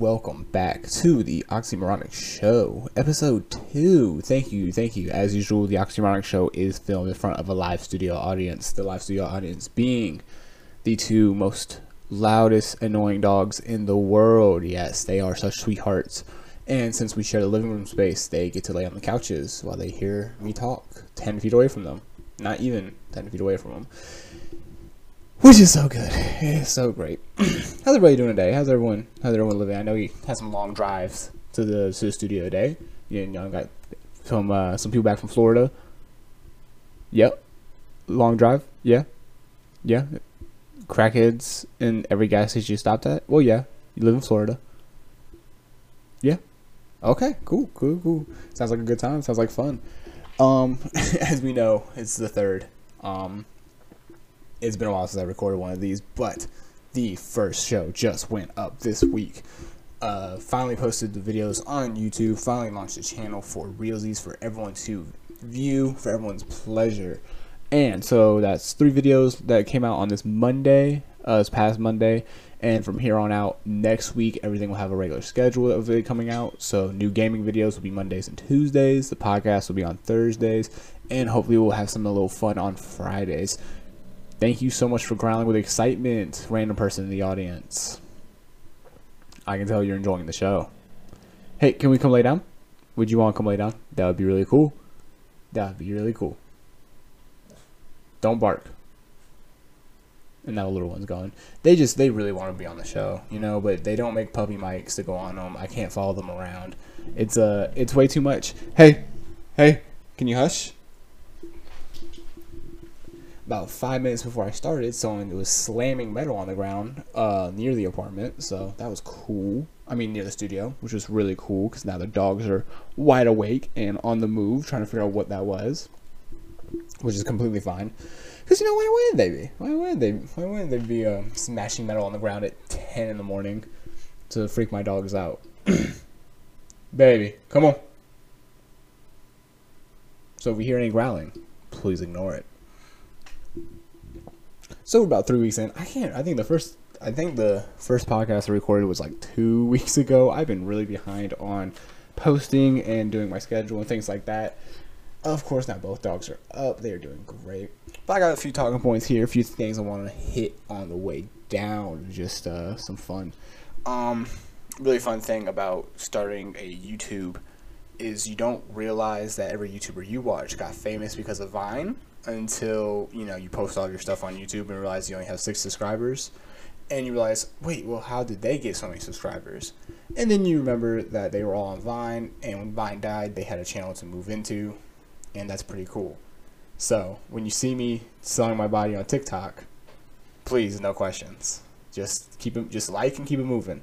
welcome back to the Oxymoronic Show, episode two. Thank you, thank you. As usual, the Oxymoronic Show is filmed in front of a live studio audience. The live studio audience being the two most loudest, annoying dogs in the world. Yes, they are such sweethearts. And since we share the living room space, they get to lay on the couches while they hear me talk 10 feet away from them. Not even 10 feet away from them which is so good. It's so great. How's everybody doing today? How's everyone? How's everyone living? I know you had some long drives to the to the studio today. You know, I got some uh, some people back from Florida. Yep, long drive. Yeah, yeah. Crackheads in every gas station you stopped at. Well, yeah, you live in Florida. Yeah. Okay. Cool. Cool. Cool. Sounds like a good time. Sounds like fun. Um, as we know, it's the third. Um, it's been a while since I recorded one of these, but the first show just went up this week. Uh, finally posted the videos on YouTube. Finally launched a channel for realsies for everyone to view for everyone's pleasure. And so that's three videos that came out on this Monday, uh, this past Monday. And from here on out, next week, everything will have a regular schedule of it coming out. So new gaming videos will be Mondays and Tuesdays. The podcast will be on Thursdays. And hopefully we'll have some a little fun on Fridays. Thank you so much for growling with excitement, random person in the audience. I can tell you're enjoying the show. Hey, can we come lay down? Would you want to come lay down? That would be really cool. That would be really cool. Don't bark. And now the little one's gone. They just, they really want to be on the show, you know, but they don't make puppy mics to go on them. I can't follow them around. It's, uh, it's way too much. Hey, hey, can you hush? About five minutes before I started, someone was slamming metal on the ground uh, near the apartment. So that was cool. I mean, near the studio, which was really cool because now the dogs are wide awake and on the move, trying to figure out what that was, which is completely fine. Because you know, why wouldn't they be? Why wouldn't they? Why wouldn't they be uh, smashing metal on the ground at ten in the morning to freak my dogs out? Baby, come on. So if we hear any growling, please ignore it. So about three weeks in, I can't. I think the first. I think the first podcast I recorded was like two weeks ago. I've been really behind on posting and doing my schedule and things like that. Of course, now both dogs are up. They are doing great. But I got a few talking points here, a few things I want to hit on the way down. Just uh, some fun. Um, really fun thing about starting a YouTube is you don't realize that every YouTuber you watch got famous because of Vine until you know you post all your stuff on YouTube and realize you only have six subscribers, and you realize, wait, well, how did they get so many subscribers? And then you remember that they were all on Vine, and when Vine died, they had a channel to move into, and that's pretty cool. So when you see me selling my body on TikTok, please, no questions. Just keep it, just like and keep it moving.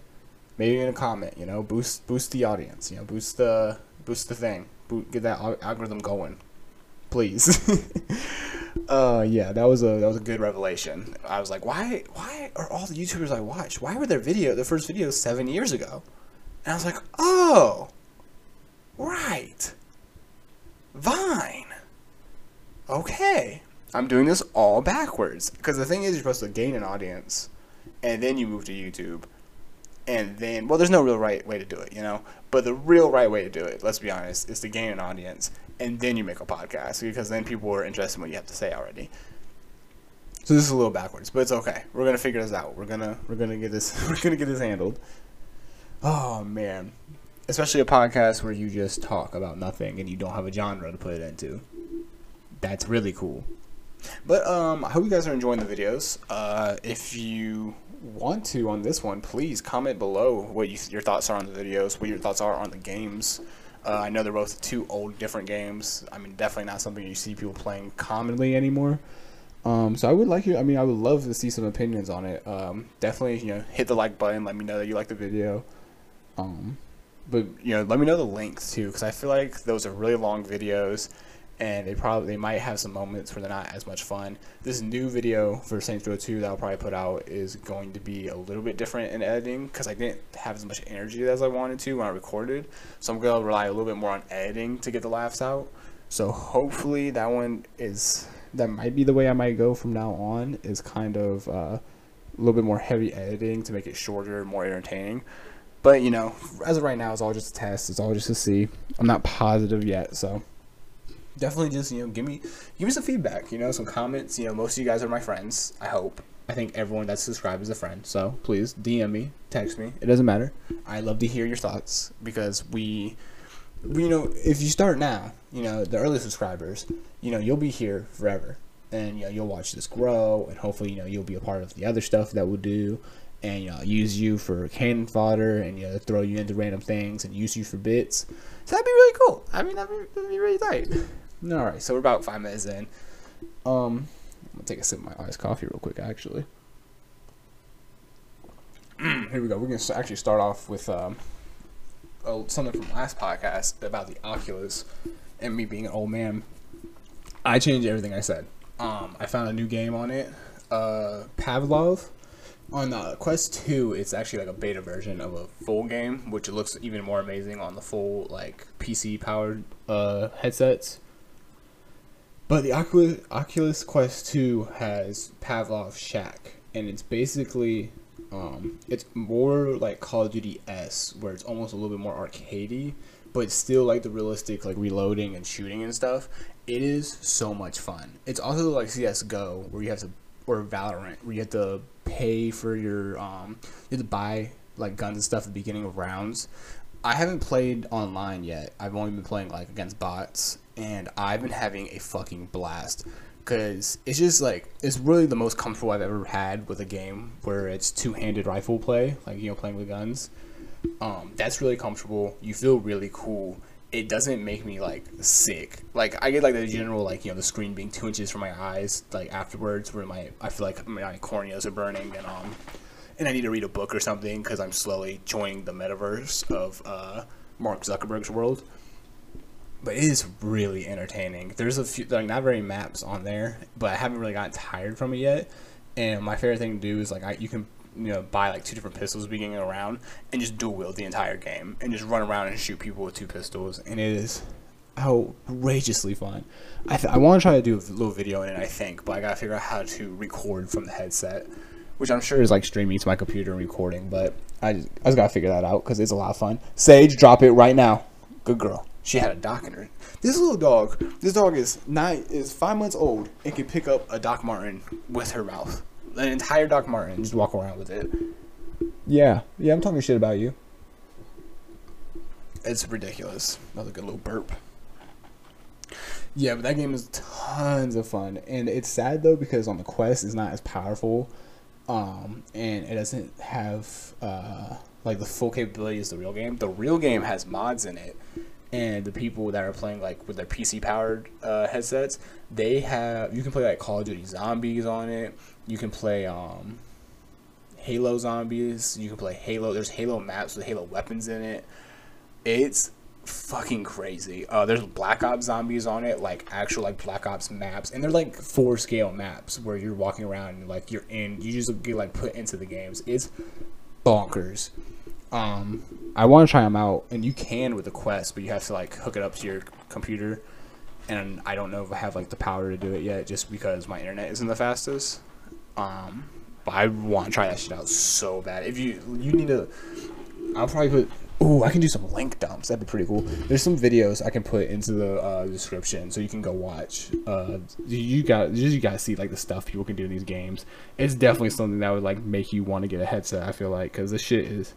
Maybe in a comment, you know, boost boost the audience, you know, boost the boost the thing, get that algorithm going please. uh, yeah, that was a that was a good revelation. I was like, why why are all the YouTubers I watch? Why were their video their first videos seven years ago? And I was like, oh, right, Vine. Okay, I'm doing this all backwards because the thing is, you're supposed to gain an audience, and then you move to YouTube and then well there's no real right way to do it you know but the real right way to do it let's be honest is to gain an audience and then you make a podcast because then people are interested in what you have to say already. So this is a little backwards but it's okay. We're gonna figure this out. We're gonna we're gonna get this we're gonna get this handled. Oh man. Especially a podcast where you just talk about nothing and you don't have a genre to put it into. That's really cool. But um, I hope you guys are enjoying the videos. Uh, if you want to on this one, please comment below what you, your thoughts are on the videos, what your thoughts are on the games. Uh, I know they're both two old, different games. I mean, definitely not something you see people playing commonly anymore. Um, so I would like you. I mean, I would love to see some opinions on it. Um, definitely, you know, hit the like button. Let me know that you like the video. Um, but you know, let me know the length too, because I feel like those are really long videos and they probably they might have some moments where they're not as much fun. This new video for Saints Row 2 that I'll probably put out is going to be a little bit different in editing because I didn't have as much energy as I wanted to when I recorded. So I'm to rely a little bit more on editing to get the laughs out. So hopefully that one is that might be the way I might go from now on is kind of uh, a little bit more heavy editing to make it shorter, more entertaining. But you know, as of right now, it's all just a test. It's all just to see. I'm not positive yet, so definitely just you know give me give me some feedback. You know, some comments. You know, most of you guys are my friends. I hope. I think everyone that's subscribed is a friend. So please DM me, text me. It doesn't matter. I love to hear your thoughts because we, we you know, if you start now, you know, the early subscribers, you know, you'll be here forever, and you know, you'll watch this grow, and hopefully, you know, you'll be a part of the other stuff that we'll do, and you know, use you for cannon fodder, and you know, throw you into random things, and use you for bits. So that'd be really cool. I mean, that'd be, that'd be really tight. All right, so we're about five minutes in. Um, I'm gonna take a sip of my iced coffee real quick, actually. Here we go. We're gonna actually start off with um, oh, something from last podcast about the Oculus and me being an old man. I changed everything I said. Um, I found a new game on it, uh, Pavlov. On the Quest 2, it's actually like a beta version of a full game, which looks even more amazing on the full like PC powered uh, headsets. But the Oculus, Oculus Quest 2 has Pavlov Shack, and it's basically um, it's more like Call of Duty S, where it's almost a little bit more arcadey, but still like the realistic like reloading and shooting and stuff. It is so much fun. It's also like CS:GO, where you have to, or Valorant, where you have to pay for your um, you have to buy like guns and stuff at the beginning of rounds. I haven't played online yet. I've only been playing like against bots, and I've been having a fucking blast because it's just like it's really the most comfortable I've ever had with a game where it's two-handed rifle play, like you know playing with guns. Um, that's really comfortable. You feel really cool. It doesn't make me like sick. Like I get like the general like you know the screen being two inches from my eyes like afterwards where my I feel like my corneas are burning and um and I need to read a book or something because I'm slowly joining the metaverse of uh, Mark Zuckerberg's world but it is really entertaining. There's a few like not very maps on there, but I haven't really gotten tired from it yet. And my favorite thing to do is like I, you can you know buy like two different pistols beginning around and just dual wield the entire game and just run around and shoot people with two pistols and it is outrageously fun. I, th- I want to try to do a little video in it I think, but I gotta figure out how to record from the headset, which I'm sure is like streaming to my computer and recording. But I just, I just gotta figure that out because it's a lot of fun. Sage, drop it right now. Good girl. She had a Doc in her. This little dog, this dog is nine, is five months old and can pick up a Doc Martin with her mouth. An entire Doc Martin, just walk around with it. Yeah, yeah, I'm talking shit about you. It's ridiculous. Another good little burp. Yeah, but that game is tons of fun, and it's sad though because on the Quest it's not as powerful, um, and it doesn't have uh, like the full capability as the real game. The real game has mods in it and the people that are playing like with their PC powered uh, headsets, they have you can play like Call of Duty Zombies on it. You can play um, Halo Zombies. You can play Halo. There's Halo maps with Halo weapons in it. It's fucking crazy. Uh, there's Black Ops zombies on it, like actual like Black Ops maps, and they're like four scale maps where you're walking around and like you're in. You just get like put into the games. It's bonkers. Um, I want to try them out, and you can with the Quest, but you have to like hook it up to your computer. And I don't know if I have like the power to do it yet, just because my internet isn't the fastest. Um, but I want to try that shit out so bad. If you you need to, I'll probably put. Ooh, I can do some link dumps. That'd be pretty cool. There's some videos I can put into the uh, description so you can go watch. Uh, you got you got to see like the stuff people can do in these games. It's definitely something that would like make you want to get a headset. I feel like because this shit is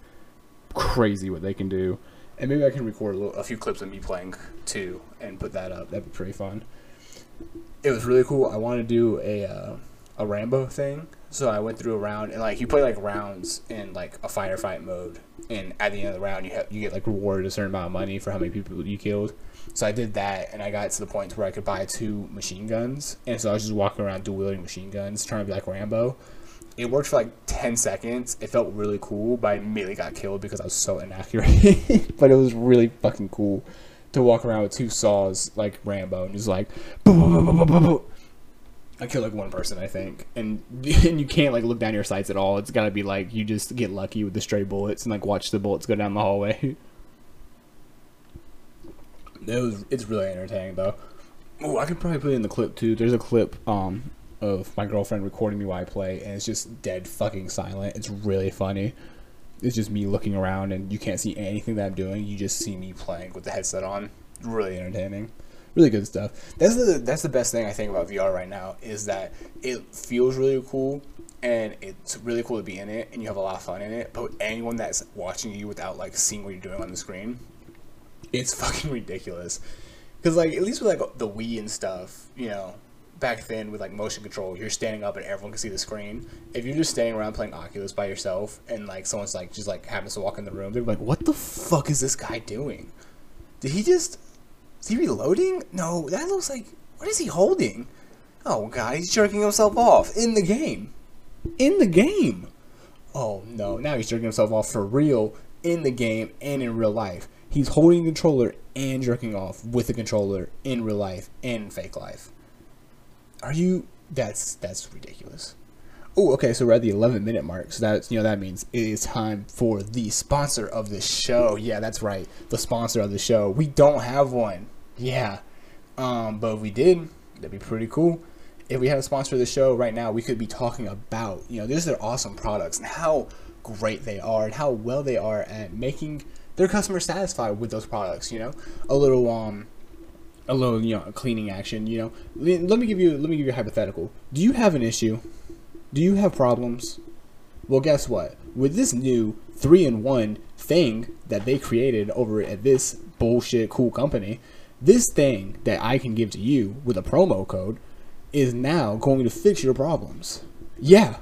crazy what they can do. And maybe I can record a, little, a few clips of me playing too and put that up. That'd be pretty fun. It was really cool. I wanted to do a uh, a Rambo thing, so I went through a round and like you play like rounds in like a firefight mode, and at the end of the round you have you get like rewarded a certain amount of money for how many people you killed. So I did that, and I got to the point where I could buy two machine guns, and so I was just walking around dual wielding machine guns, trying to be like Rambo it worked for like 10 seconds. It felt really cool, but I immediately got killed because I was so inaccurate. but it was really fucking cool to walk around with two saws like Rambo and just like I killed like one person, I think, and and you can't like look down your sights at all. It's gotta be like you just get lucky with the stray bullets and like watch the bullets go down the hallway. it was it's really entertaining though. Oh, I could probably put it in the clip too. There's a clip um of my girlfriend recording me while I play, and it's just dead fucking silent. It's really funny. it's just me looking around, and you can't see anything that I'm doing. You just see me playing with the headset on. Really entertaining, really good stuff. That's the that's the best thing I think about VR right now is that it feels really cool, and it's really cool to be in it, and you have a lot of fun in it. But anyone that's watching you without like seeing what you're doing on the screen, it's fucking ridiculous. Because like at least with like the Wii and stuff, you know, back then with like motion control, you're standing up and everyone can see the screen. If you're just standing around playing Oculus by yourself and like someone's like just like happens to walk in the room, they're like, "What the fuck is this guy doing? Did he just is he reloading? No, that looks like what is he holding? Oh god, he's jerking himself off in the game. In the game. Oh no, now he's jerking himself off for real in the game and in real life. He's holding a controller and jerking off with the controller in real life and fake life. Are you? That's that's ridiculous. Oh, okay. So we're at the 11 minute mark. So that's you know that means it is time for the sponsor of the show. Yeah, that's right. The sponsor of the show. We don't have one. Yeah, um, but if we did, that'd be pretty cool. If we had a sponsor of the show right now, we could be talking about you know these are awesome products and how great they are and how well they are at making their customers satisfied with those products. You know, a little um, a little you know cleaning action. You know, let me give you let me give you a hypothetical. Do you have an issue? Do you have problems? Well, guess what? With this new three in one thing that they created over at this bullshit cool company, this thing that I can give to you with a promo code is now going to fix your problems. Yeah,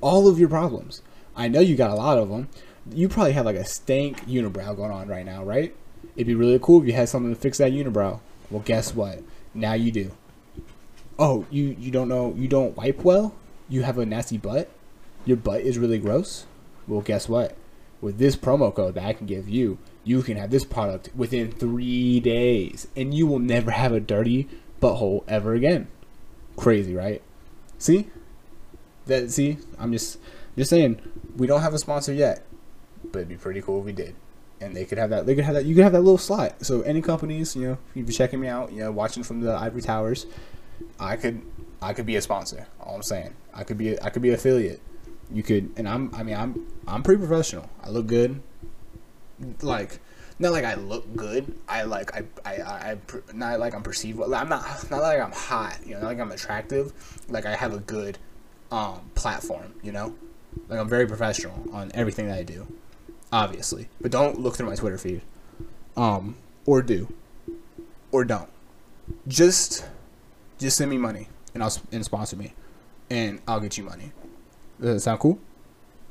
all of your problems. I know you got a lot of them you probably have like a stank unibrow going on right now, right? It'd be really cool if you had something to fix that unibrow. Well, guess what? Now you do. Oh, you you don't know you don't wipe well? You have a nasty butt? Your butt is really gross? Well, guess what? With this promo code that I can give you, you can have this product within 3 days and you will never have a dirty butthole ever again. Crazy, right? See? That see? I'm just just saying we don't have a sponsor yet but it'd be pretty cool if we did. And they could have that. They could have that. You could have that little slot. So any companies, you know, if you're checking me out, you know, watching from the ivory towers, I could, I could be a sponsor. All I'm saying, I could be, a, I could be an affiliate. You could, and I'm, I mean, I'm, I'm pretty professional. I look good. Like, not like I look good. I like, I, I, I, not like I'm perceived. I'm not, not like I'm hot. You know, not like I'm attractive. Like I have a good, um, platform. You know, like I'm very professional on everything that I do obviously. But don't look through my Twitter feed. Um, or do, or don't. Just, just send me money and I'll and sponsor me, and I'll get you money. Does that sound cool?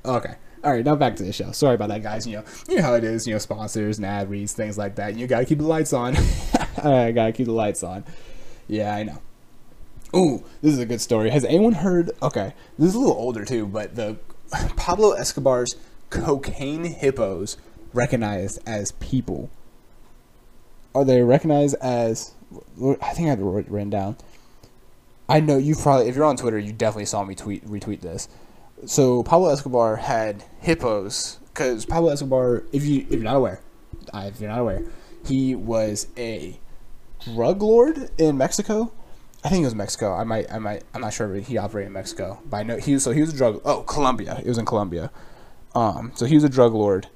Okay. All right, now back to the show. Sorry about that, guys. You know, you know how it is. You know, sponsors and ad reads, things like that. You gotta keep the lights on. I gotta keep the lights on. Yeah, I know. Ooh, this is a good story. Has anyone heard? Okay, this is a little older too, but the Pablo Escobar's cocaine hippos recognized as people? Are they recognized as? I think I have it written down. I know you probably, if you're on Twitter, you definitely saw me tweet retweet this. So Pablo Escobar had hippos because Pablo Escobar, if you if you're not aware, if you're not aware, he was a drug lord in Mexico. I think it was Mexico. I might, I might, I'm not sure. He operated in Mexico, but I know he. So he was a drug. Oh, Colombia. It was in Colombia. Um, so he was a drug lord,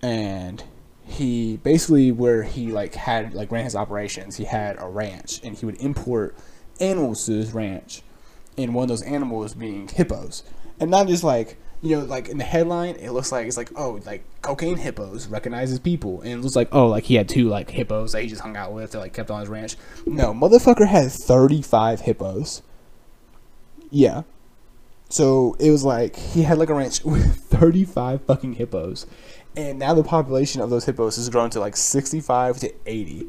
and he basically where he like had like ran his operations. He had a ranch, and he would import animals to his ranch, and one of those animals being hippos, and not just like you know, like in the headline, it looks like it's like, oh, like cocaine hippos recognizes people, and it looks like, oh, like he had two like hippos that he just hung out with, that like kept on his ranch. No, motherfucker had thirty five hippos. Yeah, so it was like he had like a ranch with 35 fucking hippos. And now the population of those hippos has grown to like 65 to 80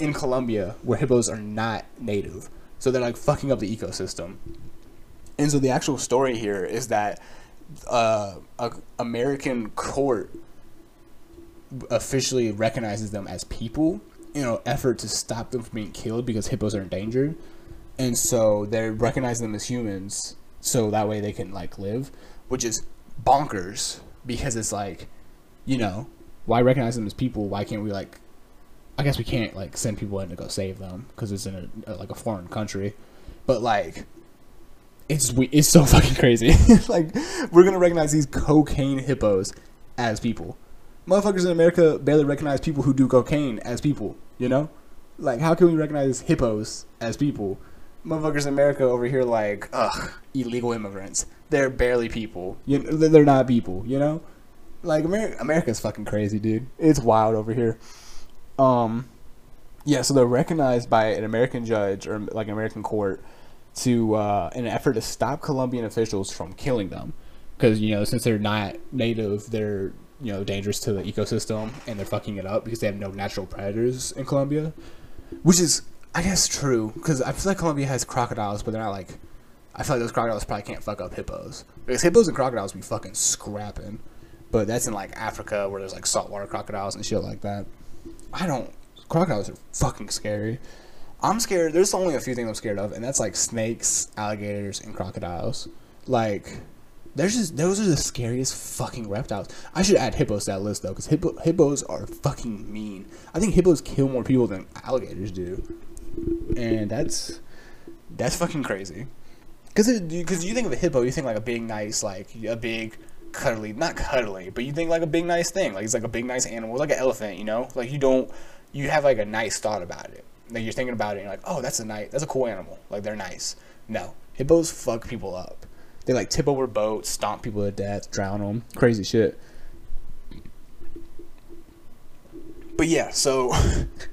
in Colombia where hippos are not native. So they're like fucking up the ecosystem. And so the actual story here is that uh, a American court officially recognizes them as people in an effort to stop them from being killed because hippos are endangered. And so they're recognizing them as humans so that way they can like live, which is bonkers because it's like, you know, why recognize them as people? Why can't we like? I guess we can't like send people in to go save them because it's in a, like a foreign country, but like. It's we it's so fucking crazy. like we're gonna recognize these cocaine hippos as people. Motherfuckers in America barely recognize people who do cocaine as people. You know, like how can we recognize hippos as people? Motherfuckers in America over here like ugh illegal immigrants. They're barely people. You they're not people. You know, like America America's fucking crazy, dude. It's wild over here. Um, yeah. So they're recognized by an American judge or like an American court to uh, in an effort to stop Colombian officials from killing them, because you know since they're not native, they're you know dangerous to the ecosystem and they're fucking it up because they have no natural predators in Colombia, which is I guess true because I feel like Colombia has crocodiles, but they're not like I feel like those crocodiles probably can't fuck up hippos because hippos and crocodiles be fucking scrapping, but that's in like Africa where there's like saltwater crocodiles and shit like that. I don't crocodiles are fucking scary. I'm scared. There's only a few things I'm scared of, and that's like snakes, alligators, and crocodiles. Like, there's just those are the scariest fucking reptiles. I should add hippos to that list though, because hippo, hippos are fucking mean. I think hippos kill more people than alligators do, and that's that's fucking crazy. Because because you think of a hippo, you think like a big nice like a big cuddly not cuddly, but you think like a big nice thing, like it's like a big nice animal, like an elephant, you know, like you don't you have like a nice thought about it like you're thinking about it and you're like, oh, that's a nice, that's a cool animal. Like they're nice. No, hippos fuck people up. They like tip over boats, stomp people to death, drown them, crazy shit. But yeah, so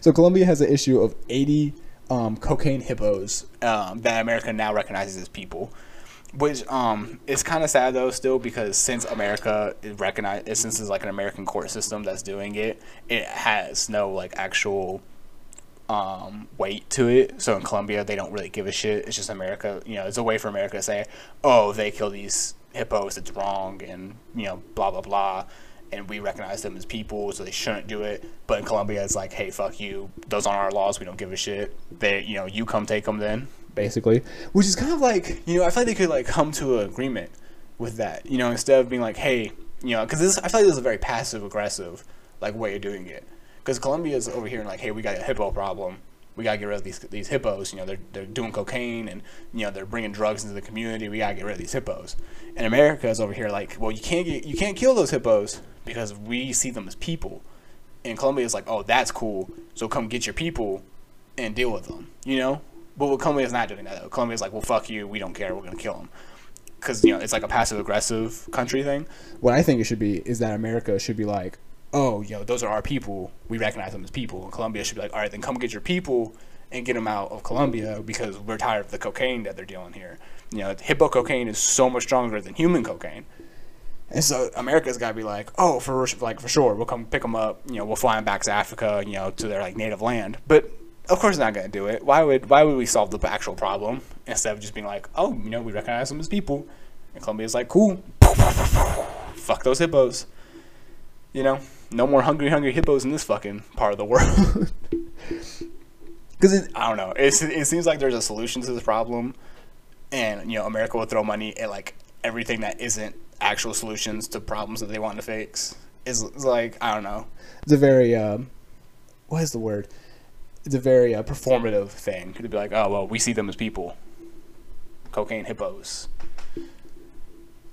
so Colombia has an issue of 80 um, cocaine hippos um, that America now recognizes as people. Which um is kind of sad though still because since America is recognized since it's like an American court system that's doing it, it has no like actual um, weight to it. So in Colombia, they don't really give a shit. It's just America. You know, it's a way for America to say, "Oh, they kill these hippos. It's wrong," and you know, blah blah blah. And we recognize them as people, so they shouldn't do it. But in Colombia, it's like, "Hey, fuck you. Those aren't our laws. We don't give a shit. They, you know, you come take them then." Basically, which is kind of like, you know, I feel like they could like come to an agreement with that. You know, instead of being like, "Hey," you know, because I feel like this is a very passive aggressive like way of doing it because Colombia is over here and like, hey, we got a hippo problem. We gotta get rid of these these hippos. You know, they're they're doing cocaine and you know they're bringing drugs into the community. We gotta get rid of these hippos. And America is over here like, well, you can't get you can't kill those hippos because we see them as people. And Colombia is like, oh, that's cool. So come get your people and deal with them. You know. But what Colombia is not doing that though. Colombia is like, well, fuck you. We don't care. We're gonna kill them. Because you know it's like a passive aggressive country thing. What I think it should be is that America should be like, oh, you know, those are our people. We recognize them as people. And Colombia should be like, all right, then come get your people and get them out of Colombia because we're tired of the cocaine that they're dealing here. You know, hippo cocaine is so much stronger than human cocaine. And so America's got to be like, oh, for like for sure, we'll come pick them up. You know, we'll fly them back to Africa. You know, to their like native land. But of course, they're not going to do it. Why would why would we solve the actual problem instead of just being like, oh, you know, we recognize them as people, and Colombia's like, cool, fuck those hippos. You know, no more hungry, hungry hippos in this fucking part of the world. Because I don't know, it's, it seems like there's a solution to this problem, and you know, America will throw money at like everything that isn't actual solutions to problems that they want to fix. Is like I don't know. It's a very um, what is the word? It's a very uh, performative thing to be like, oh well, we see them as people. Cocaine hippos.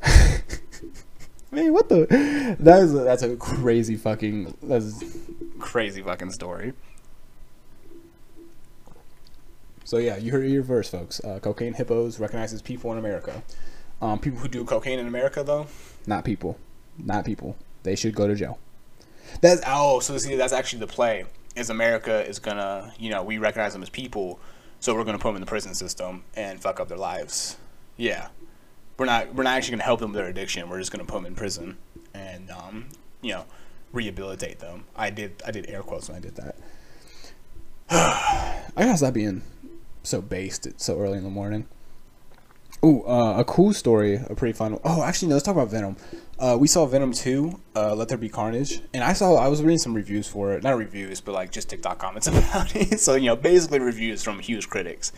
Man, what the? That is a, that's a crazy fucking that's crazy fucking story. So yeah, you heard your verse, folks. Uh, cocaine hippos recognizes people in America. Um, people who do cocaine in America, though, not people, not people. They should go to jail. That's oh, so see, that's actually the play. Is America is gonna, you know, we recognize them as people, so we're gonna put them in the prison system and fuck up their lives. Yeah, we're not we're not actually going to help them with their addiction. We're just going to put them in prison and um, you know rehabilitate them. I did I did air quotes when I did that. I gotta stop being so based so early in the morning. Ooh, uh, a cool story, a pretty fun. One. Oh, actually, no. Let's talk about Venom. Uh, we saw Venom two, uh, Let There Be Carnage, and I saw I was reading some reviews for it. Not reviews, but like just TikTok comments about it. So you know, basically reviews from huge critics.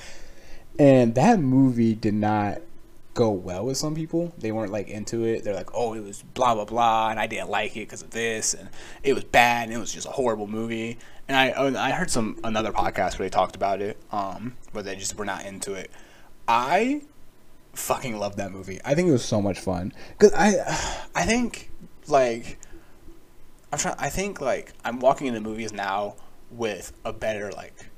And that movie did not go well with some people. They weren't like into it. They're like, oh, it was blah blah blah, and I didn't like it because of this, and it was bad, and it was just a horrible movie. And I oh, I heard some another podcast where they talked about it, um, where they just were not into it. I fucking love that movie. I think it was so much fun because I I think Like, I'm trying. I think like I'm walking into movies now with a better like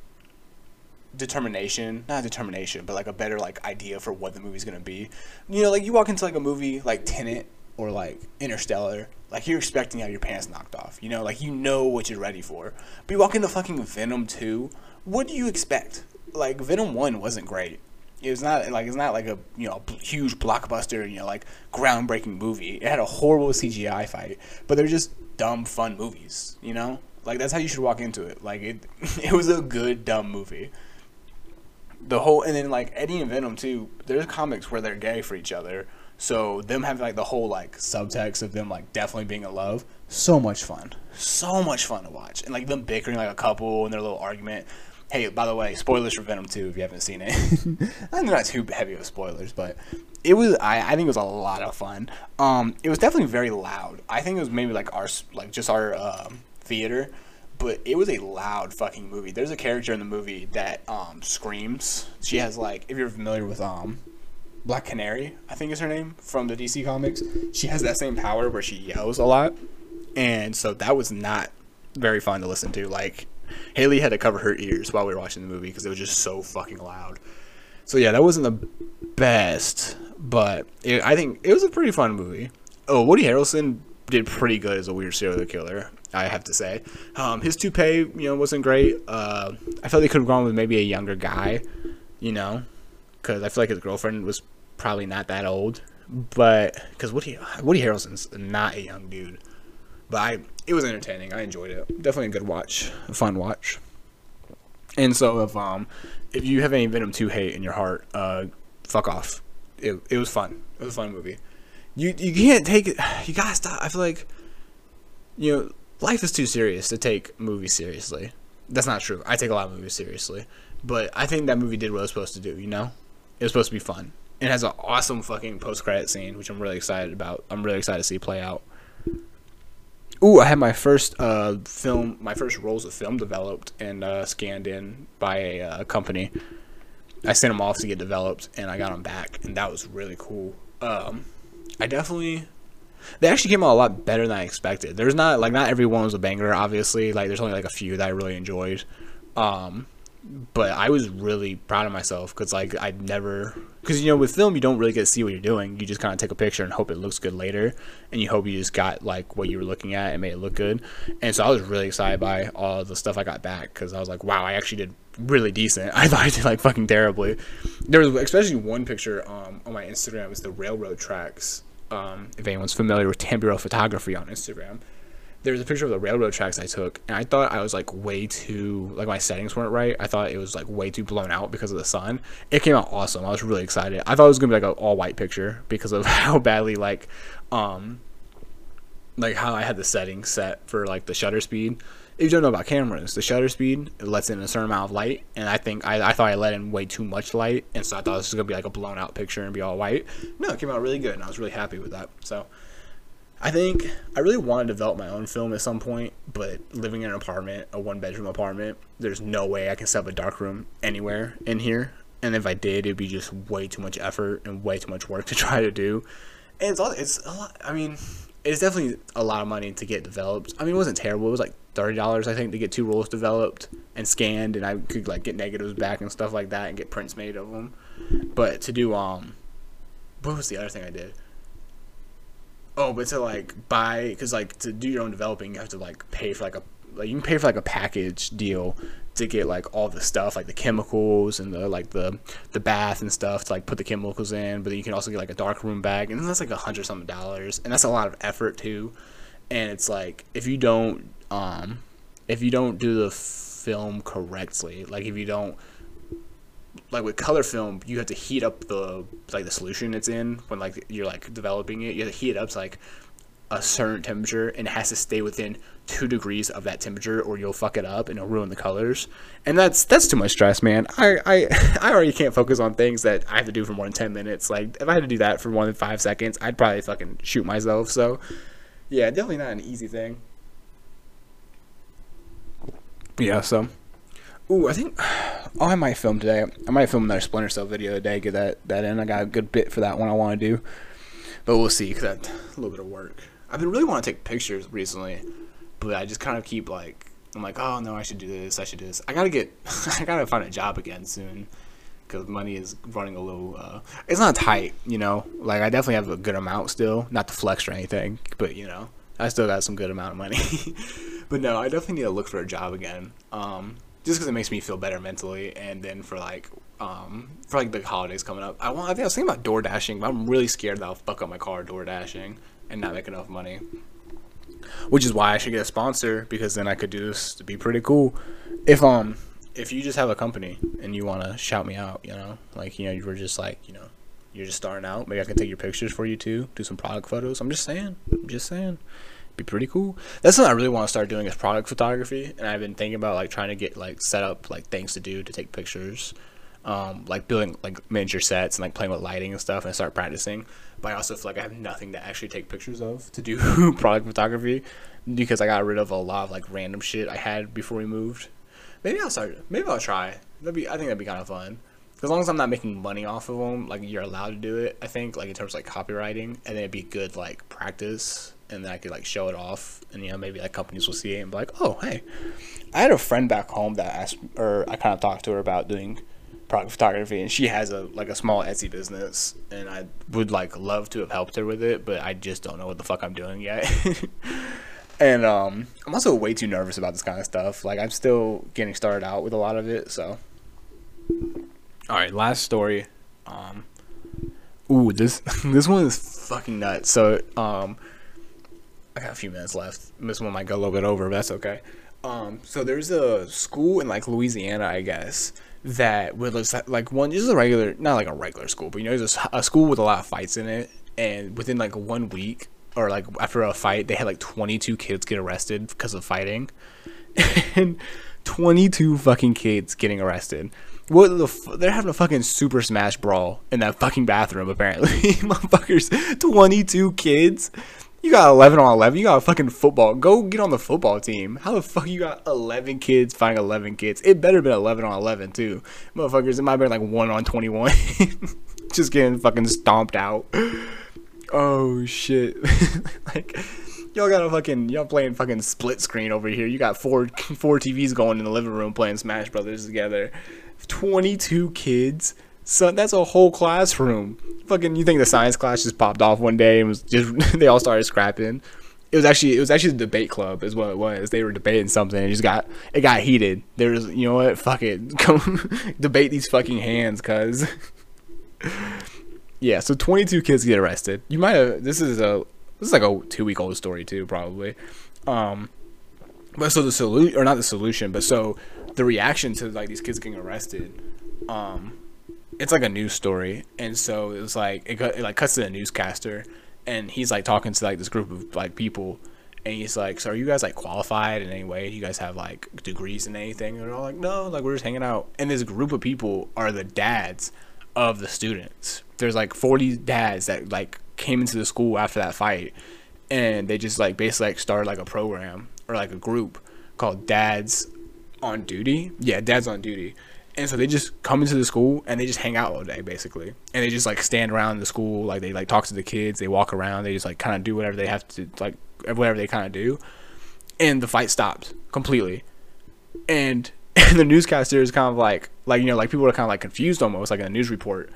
determination, not determination, but like a better like idea for what the movie's gonna be. You know, like you walk into like a movie like Tenet or like Interstellar, like you're expecting to have your pants knocked off. You know, like you know what you're ready for. But you walk into fucking Venom two, what do you expect? Like Venom one wasn't great. It was not like it's not like a you know huge blockbuster you know like groundbreaking movie. It had a horrible CGI fight, but they're just dumb fun movies. You know, like that's how you should walk into it. Like it, it was a good dumb movie the whole and then like Eddie and Venom too. There's comics where they're gay for each other, so them having like the whole like subtext of them like definitely being in love, so much fun, so much fun to watch, and like them bickering like a couple and their little argument. Hey, by the way, spoilers for Venom 2 if you haven't seen it. I'm not too heavy of spoilers, but it was I, I think it was a lot of fun. Um, it was definitely very loud. I think it was maybe like our like just our um, theater but it was a loud fucking movie. There's a character in the movie that um, screams. She has like, if you're familiar with um, Black Canary, I think is her name from the DC comics. She has that same power where she yells a lot, and so that was not very fun to listen to. Like Haley had to cover her ears while we were watching the movie because it was just so fucking loud. So yeah, that wasn't the best, but it, I think it was a pretty fun movie. Oh, Woody Harrelson did pretty good as a weird serial killer. I have to say. Um, his toupee, you know, wasn't great. Uh, I felt they could have gone with maybe a younger guy, you know, because I feel like his girlfriend was probably not that old. But because Woody Woody Harrelson's not a young dude, but I it was entertaining. I enjoyed it. Definitely a good watch, a fun watch. And so if um if you have any Venom two hate in your heart, uh, fuck off. It it was fun. It was a fun movie. You you can't take it. You gotta stop. I feel like you know life is too serious to take movies seriously. That's not true. I take a lot of movies seriously, but I think that movie did what it was supposed to do. You know, it was supposed to be fun. It has an awesome fucking post credit scene, which I'm really excited about. I'm really excited to see play out. Ooh, I had my first uh, film, my first rolls of film developed and uh, scanned in by a uh, company. I sent them off to get developed, and I got them back, and that was really cool. Um, I definitely they actually came out a lot better than I expected. There's not like not everyone was a banger, obviously. Like there's only like a few that I really enjoyed. Um, but I was really proud of myself because like I'd never because you know with film you don't really get to see what you're doing. You just kind of take a picture and hope it looks good later, and you hope you just got like what you were looking at and made it look good. And so I was really excited by all the stuff I got back because I was like, wow, I actually did really decent. I thought I did like fucking terribly. There was especially one picture um, on my Instagram was the railroad tracks um, if anyone's familiar with Tamburo photography on Instagram, there's a picture of the railroad tracks I took, and I thought I was like way too like my settings weren't right. I thought it was like way too blown out because of the sun. It came out awesome. I was really excited. I thought it was gonna be like an all white picture because of how badly like um like how I had the settings set for like the shutter speed if you don't know about cameras, the shutter speed lets in a certain amount of light, and I think I, I thought I let in way too much light, and so I thought this was gonna be like a blown out picture and be all white. No, it came out really good, and I was really happy with that. So I think I really want to develop my own film at some point, but living in an apartment, a one bedroom apartment, there's no way I can set up a dark room anywhere in here. And if I did, it'd be just way too much effort and way too much work to try to do. And it's all, it's a lot. I mean, it's definitely a lot of money to get developed. I mean, it wasn't terrible. It was like thirty dollars, I think, to get two rolls developed and scanned, and I could like get negatives back and stuff like that, and get prints made of them. But to do um, what was the other thing I did? Oh, but to like buy, because like to do your own developing, you have to like pay for like a like you can pay for like a package deal to get like all the stuff like the chemicals and the like the the bath and stuff to like put the chemicals in but then you can also get like a dark room bag and that's like a hundred something dollars and that's a lot of effort too. And it's like if you don't um if you don't do the film correctly like if you don't like with color film you have to heat up the like the solution it's in when like you're like developing it. You have to heat it up to like a certain temperature and it has to stay within two degrees of that temperature or you'll fuck it up and it'll ruin the colors. And that's that's too much stress man. I i, I already can't focus on things that i have to do for more than 10 minutes. Like if i had to do that for more than five seconds i'd probably fucking shoot myself. So yeah definitely not an easy thing. Yeah so Ooh, I think oh, I might film today. I might film another Splinter Cell video today. Get that that in. I got a good bit for that one I want to do, but we'll see because that's a little bit of work. I've been really want to take pictures recently, but I just kind of keep like I'm like, oh no, I should do this. I should do this. I gotta get, I gotta find a job again soon, because money is running a little. Uh, it's not tight, you know. Like I definitely have a good amount still, not to flex or anything, but you know, I still got some good amount of money. but no, I definitely need to look for a job again. Um, just because it makes me feel better mentally, and then for like, um, for like the holidays coming up, I want. I think I was thinking about door dashing, but I'm really scared that I'll fuck up my car door dashing and not make enough money which is why I should get a sponsor because then I could do this to be pretty cool. If um if you just have a company and you want to shout me out, you know, like you know you were just like you know you're just starting out, maybe I can take your pictures for you too, do some product photos. I'm just saying, I'm just saying, be pretty cool. That's something I really want to start doing is product photography, and I've been thinking about like trying to get like set up like things to do to take pictures um, like building like miniature sets and like playing with lighting and stuff and start practicing. But I also feel like I have nothing to actually take pictures of to do product photography because I got rid of a lot of like random shit I had before we moved. Maybe I'll start. Maybe I'll try. That'd be. I think that'd be kind of fun. As long as I'm not making money off of them, like you're allowed to do it. I think like in terms of like copyrighting, and then it'd be good like practice, and then I could like show it off, and you know maybe like companies will see it and be like, oh hey, I had a friend back home that asked, or I kind of talked to her about doing product photography and she has a like a small Etsy business and I would like love to have helped her with it, but I just don't know what the fuck I'm doing yet. and um I'm also way too nervous about this kind of stuff. Like I'm still getting started out with a lot of it, so All right, last story. Um Ooh, this this one is fucking nuts. So, um I got a few minutes left. This one might go a little bit over, but that's okay. Um, so there's a school in like Louisiana, I guess, that was like one just a regular not like a regular school but you know there's a, a school with a lot of fights in it and within like one week or like after a fight they had like 22 kids get arrested because of fighting and 22 fucking kids getting arrested what the f- they're having a fucking super smash brawl in that fucking bathroom apparently motherfuckers 22 kids you got 11 on 11. You got a fucking football. Go get on the football team. How the fuck you got 11 kids fighting 11 kids? It better been 11 on 11, too. Motherfuckers, it might be like 1 on 21. Just getting fucking stomped out. Oh, shit. like, y'all got a fucking, y'all playing fucking split screen over here. You got four, four TVs going in the living room playing Smash Brothers together. 22 kids so that's a whole classroom. Fucking, you think the science class just popped off one day and was just they all started scrapping? It was actually it was actually the debate club is what it was. They were debating something and it just got it got heated. There was you know what? Fuck it, come debate these fucking hands, cuz. yeah, so 22 kids get arrested. You might have this is a this is like a two week old story too probably. Um, but so the solution or not the solution, but so the reaction to like these kids getting arrested. Um, it's like a news story, and so it was like it, it like cuts to the newscaster, and he's like talking to like this group of like people, and he's like, "So are you guys like qualified in any way? Do you guys have like degrees in anything?" And they're all like, "No, like we're just hanging out." And this group of people are the dads of the students. There's like 40 dads that like came into the school after that fight, and they just like basically like started like a program or like a group called Dads on Duty. Yeah, Dads on Duty and so they just come into the school and they just hang out all day basically. And they just like stand around the school like they like talk to the kids they walk around they just like kind of do whatever they have to like whatever they kind of do. And the fight stops completely. And and the newscaster is kind of like like you know like people are kind of like confused almost like in a news report.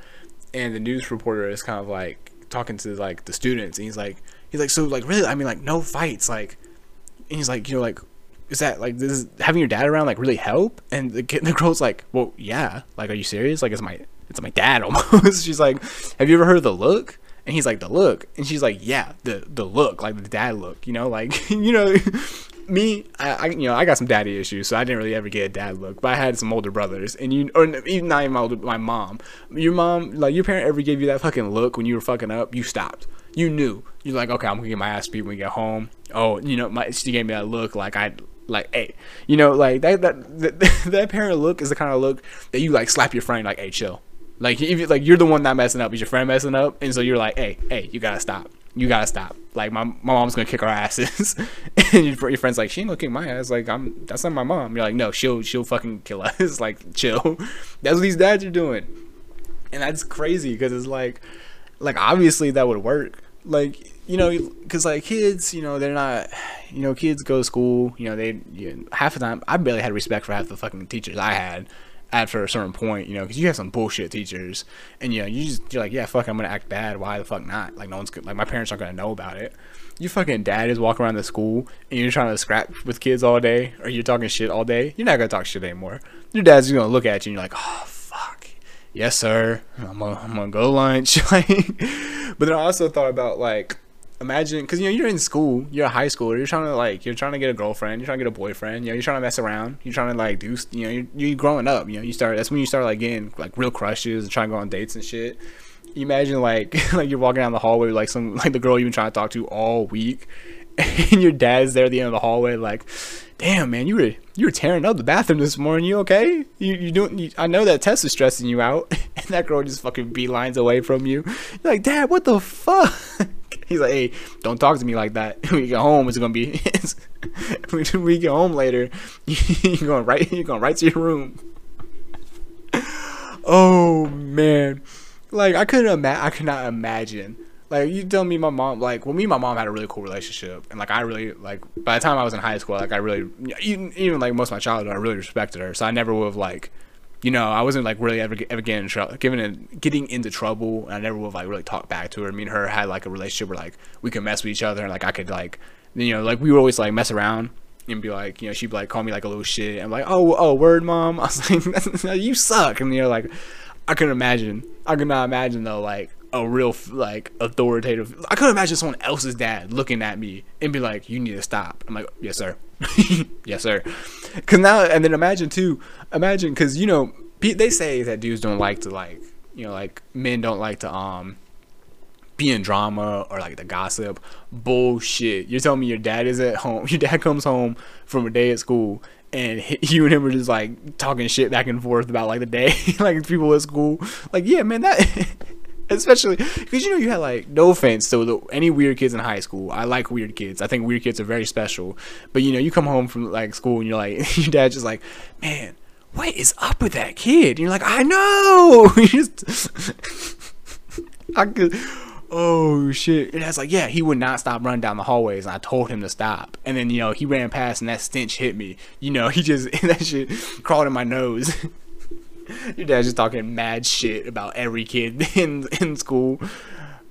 And the news reporter is kind of like talking to like the students. And he's like he's like so like really? I mean like no fights like and he's like you know like is that like this is, having your dad around like really help? And the kid, the girl's like, well, yeah. Like, are you serious? Like, it's my it's my dad almost. she's like, have you ever heard of the look? And he's like, the look. And she's like, yeah, the the look, like the dad look. You know, like you know, me, I, I, you know I got some daddy issues, so I didn't really ever get a dad look. But I had some older brothers, and you or even not even my older, my mom. Your mom, like your parent, ever gave you that fucking look when you were fucking up? You stopped. You knew. You're like, okay, I'm gonna get my ass beat when we get home. Oh, you know, my she gave me that look like I like hey you know like that that that, that parent look is the kind of look that you like slap your friend like hey chill. Like if like you're the one not messing up is your friend messing up? And so you're like hey hey you gotta stop. You gotta stop. Like my, my mom's gonna kick our asses. And your, your friend's like she ain't gonna kick my ass. Like i'm that's not my mom. You're like no she'll she'll fucking kill us. Like chill. That's what these dads are doing. And that's crazy because it's like like obviously that would work. Like you know, because like kids, you know, they're not, you know, kids go to school, you know, they you know, half the time I barely had respect for half the fucking teachers I had after a certain point, you know, because you have some bullshit teachers, and you know, you just you're like, yeah, fuck, I'm gonna act bad. Why the fuck not? Like no one's like my parents aren't gonna know about it. Your fucking dad is walking around the school and you're trying to scrap with kids all day, or you're talking shit all day. You're not gonna talk shit anymore. Your dad's gonna look at you and you're like, oh fuck, yes sir, I'm gonna, I'm gonna go lunch. but then I also thought about like imagine because you know you're in school you're a high schooler you're trying to like you're trying to get a girlfriend you're trying to get a boyfriend you know you're trying to mess around you're trying to like do you know you're, you're growing up you know you start that's when you start like getting like real crushes and trying to go on dates and shit. You imagine like like you're walking down the hallway like some like the girl you've been trying to talk to all week and your dad's there at the end of the hallway like damn man you were you were tearing up the bathroom this morning you okay? You you doing you, i know that test is stressing you out. And that girl just fucking beelines away from you. You're like dad what the fuck He's like, hey, don't talk to me like that. When we get home, it's gonna be. when we get home later, you're going right. You're going right to your room. Oh man, like I couldn't imagine. I could not imagine. Like you tell me, my mom. Like when me and my mom had a really cool relationship, and like I really like. By the time I was in high school, like I really even, even like most of my childhood, I really respected her. So I never would have like you know, I wasn't like really ever ever getting in trouble, getting into trouble. And I never would like really talk back to her. Me and her had like a relationship where like we could mess with each other, and like I could like, you know, like we would always like mess around and be like, you know, she'd be like call me like a little shit. I'm like, oh, oh, word, mom. I was like, you suck. And you know, like, I couldn't imagine. I could not imagine though, like a real like authoritative. I couldn't imagine someone else's dad looking at me and be like, "You need to stop." I'm like, "Yes, sir. yes, sir." Because now and then imagine too. Imagine because you know they say that dudes don't like to like you know like men don't like to um be in drama or like the gossip bullshit. You're telling me your dad is at home. Your dad comes home from a day at school and you and him are just like talking shit back and forth about like the day, like people at school. Like, yeah, man, that especially because you know you had like no offense to the, any weird kids in high school. I like weird kids. I think weird kids are very special. But you know, you come home from like school and you're like, your dad's just like, man, what is up with that kid? And you're like, I know. I could. Oh shit! And that's like, yeah, he would not stop running down the hallways, and I told him to stop. And then you know he ran past, and that stench hit me. You know he just that shit crawled in my nose. Your dad's just talking mad shit about every kid in in school.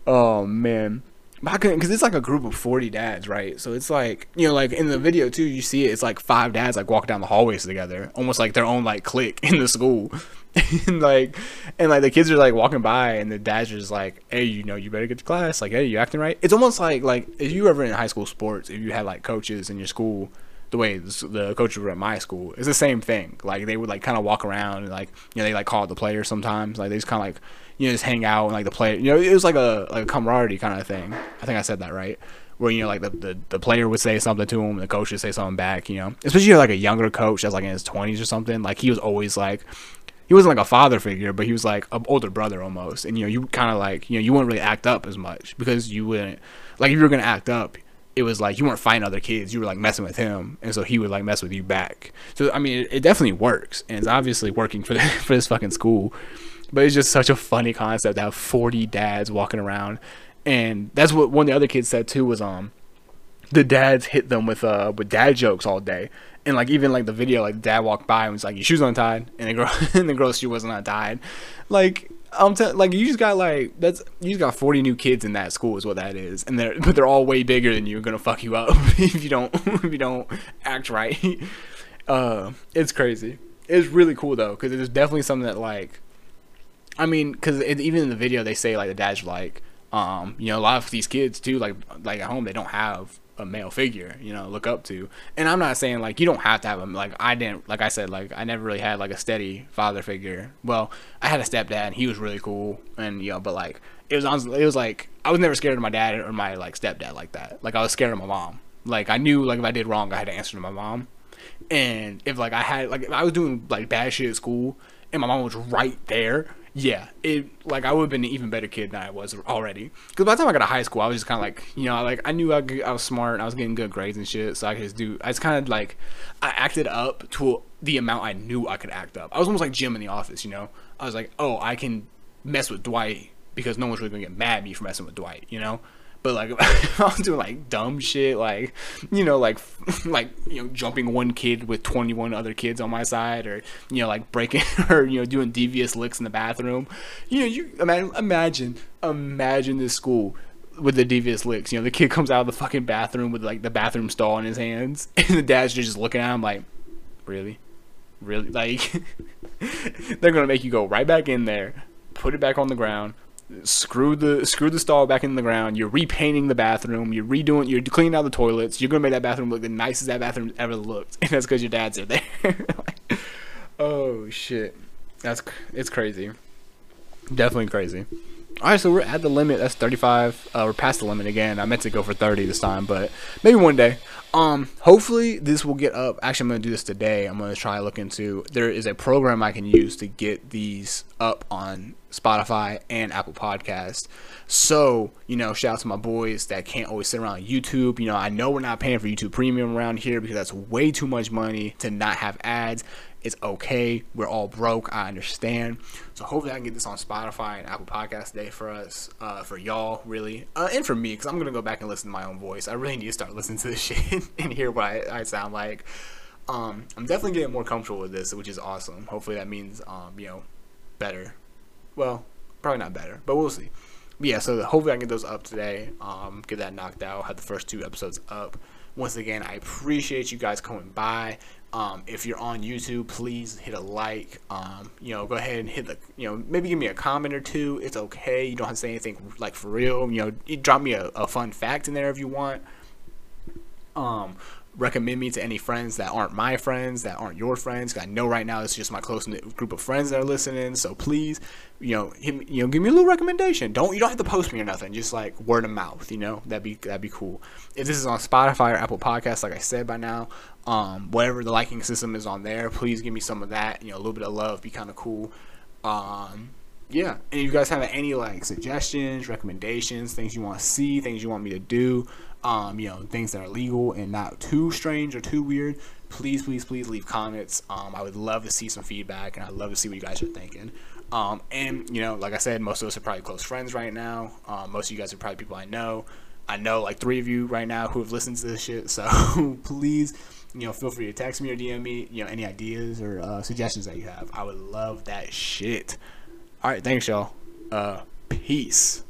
Oh man. But I couldn't, cause it's like a group of forty dads, right? So it's like, you know, like in the video too, you see it. It's like five dads like walking down the hallways together, almost like their own like clique in the school, and like, and like the kids are like walking by, and the dads are just like, "Hey, you know, you better get to class. Like, hey, you acting right?" It's almost like like if you ever in high school sports, if you had like coaches in your school the way the coaches were at my school it's the same thing. Like they would like kind of walk around and like you know they like call the players sometimes. Like they just kind of like you know just hang out and like the player you know it was like a like a camaraderie kind of thing. I think i said that right. Where you know like the, the, the player would say something to him the coach would say something back you know. Especially like a younger coach that's like in his 20s or something like he was always like he wasn't like a father figure but he was like an older brother almost. And you know you kind of like you know you wouldn't really act up as much because you wouldn't like if you were gonna act up it was like you weren't fighting other kids, you were like messing with him, and so he would like mess with you back. So I mean, it, it definitely works, and it's obviously working for the, for this fucking school. But it's just such a funny concept to have forty dads walking around, and that's what one of the other kids said too was um, the dads hit them with uh with dad jokes all day, and like even like the video, like dad walked by and was like, "Your shoes untied," and the girl and the girl's shoe wasn't untied, like I'm telling, like you just got like that's you just got 40 new kids in that school is what that is, and they're but they're all way bigger than you. Gonna fuck you up if you don't if you don't act right. Uh, it's crazy. It's really cool though because it's definitely something that like, I mean, because even in the video they say like the dad's like, um, you know, a lot of these kids too, like like at home they don't have a male figure, you know, look up to. And I'm not saying like you don't have to have him. Like I didn't, like I said, like I never really had like a steady father figure. Well, I had a stepdad, and he was really cool, and you know, but like it was honestly, it was like I was never scared of my dad or my like stepdad like that. Like I was scared of my mom. Like I knew like if I did wrong, I had to answer to my mom. And if like I had like if I was doing like bad shit at school and my mom was right there yeah, it like I would have been an even better kid than I was already. Because by the time I got to high school, I was just kind of like, you know, like I knew I, I was smart, and I was getting good grades and shit, so I could just do. I just kind of like, I acted up to the amount I knew I could act up. I was almost like Jim in the office, you know. I was like, oh, I can mess with Dwight because no one's really gonna get mad at me for messing with Dwight, you know. But like I was doing like dumb shit, like you know, like like you know, jumping one kid with twenty one other kids on my side, or you know, like breaking or you know, doing devious licks in the bathroom. You know, you imagine imagine imagine this school with the devious licks. You know, the kid comes out of the fucking bathroom with like the bathroom stall in his hands, and the dad's just looking at him like, really, really, like they're gonna make you go right back in there, put it back on the ground, screw the screw the stall back in the ground. You're repainting the bathroom. You're redoing. You're cleaning out the toilets. You're gonna make that bathroom look the nicest that bathroom ever looked, and that's because your dads are there. oh shit, that's it's crazy. Definitely crazy. All right, so we're at the limit. That's 35. Uh, we're past the limit again. I meant to go for 30 this time, but maybe one day. Um, hopefully this will get up. Actually, I'm gonna do this today. I'm gonna try look into. There is a program I can use to get these up on Spotify and Apple Podcast. So you know, shout out to my boys that can't always sit around YouTube. You know, I know we're not paying for YouTube Premium around here because that's way too much money to not have ads. It's okay. We're all broke. I understand. So hopefully I can get this on Spotify and Apple Podcast today for us, uh, for y'all, really, uh, and for me, because I'm gonna go back and listen to my own voice. I really need to start listening to this shit and hear what I, I sound like. Um, I'm definitely getting more comfortable with this, which is awesome. Hopefully that means, um, you know, better. Well, probably not better, but we'll see. But yeah, so hopefully I can get those up today. Um, get that knocked out. Have the first two episodes up. Once again, I appreciate you guys coming by. Um, if you're on YouTube, please hit a like. Um, you know, go ahead and hit the, you know, maybe give me a comment or two. It's okay. You don't have to say anything like for real. You know, drop me a, a fun fact in there if you want. Um, recommend me to any friends that aren't my friends, that aren't your friends. I know right now it's just my close group of friends that are listening. So please, you know, you know, give me a little recommendation. Don't you don't have to post me or nothing. Just like word of mouth. You know, that'd be that'd be cool. If this is on Spotify or Apple Podcasts, like I said by now, um, whatever the liking system is on there, please give me some of that. You know, a little bit of love, be kind of cool. Um, yeah, and if you guys have any like suggestions, recommendations, things you want to see, things you want me to do, um, you know, things that are legal and not too strange or too weird, please, please, please leave comments. Um, I would love to see some feedback, and I'd love to see what you guys are thinking. Um, and you know, like I said, most of us are probably close friends right now. Um, most of you guys are probably people I know. I know like three of you right now who have listened to this shit. So please, you know, feel free to text me or DM me. You know, any ideas or uh, suggestions that you have. I would love that shit. All right, thanks, y'all. Uh, peace.